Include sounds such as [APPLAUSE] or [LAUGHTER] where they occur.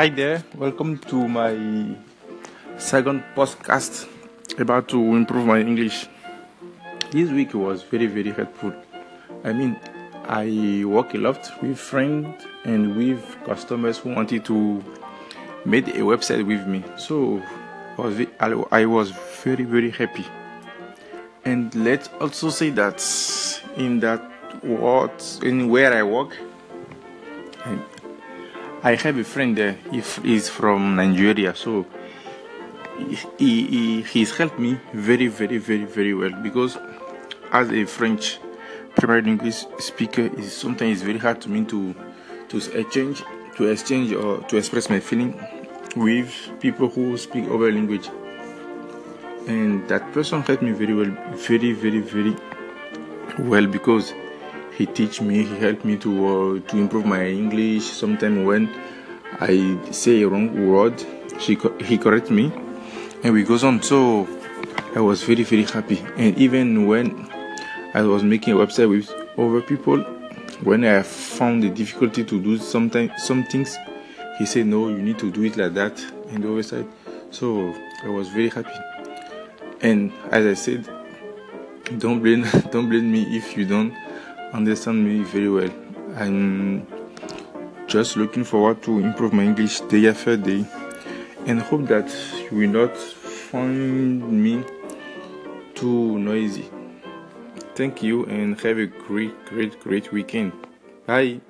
Hi there, welcome to my second podcast about to improve my English. This week was very very helpful. I mean, I work a lot with friends and with customers who wanted to make a website with me. So I was very very happy. And let's also say that in that what in where I work. Have a friend there. He is from Nigeria, so he, he he's helped me very very very very well because as a French primary English speaker, is sometimes it's very hard to me to to exchange to exchange or to express my feeling with people who speak other language. And that person helped me very well, very very very well because he teach me he helped me to uh, to improve my english. Sometimes when i say a wrong word she he correct me and we goes on. So i was very very happy. And even when i was making a website with other people when i found the difficulty to do sometimes some things he said no you need to do it like that and the other side. So i was very happy. And as i said don't blame [LAUGHS] don't blame me if you don't understand me very well. I'm just looking forward to improve my English day after day and hope that you will not find me too noisy. Thank you and have a great, great, great weekend. Bye.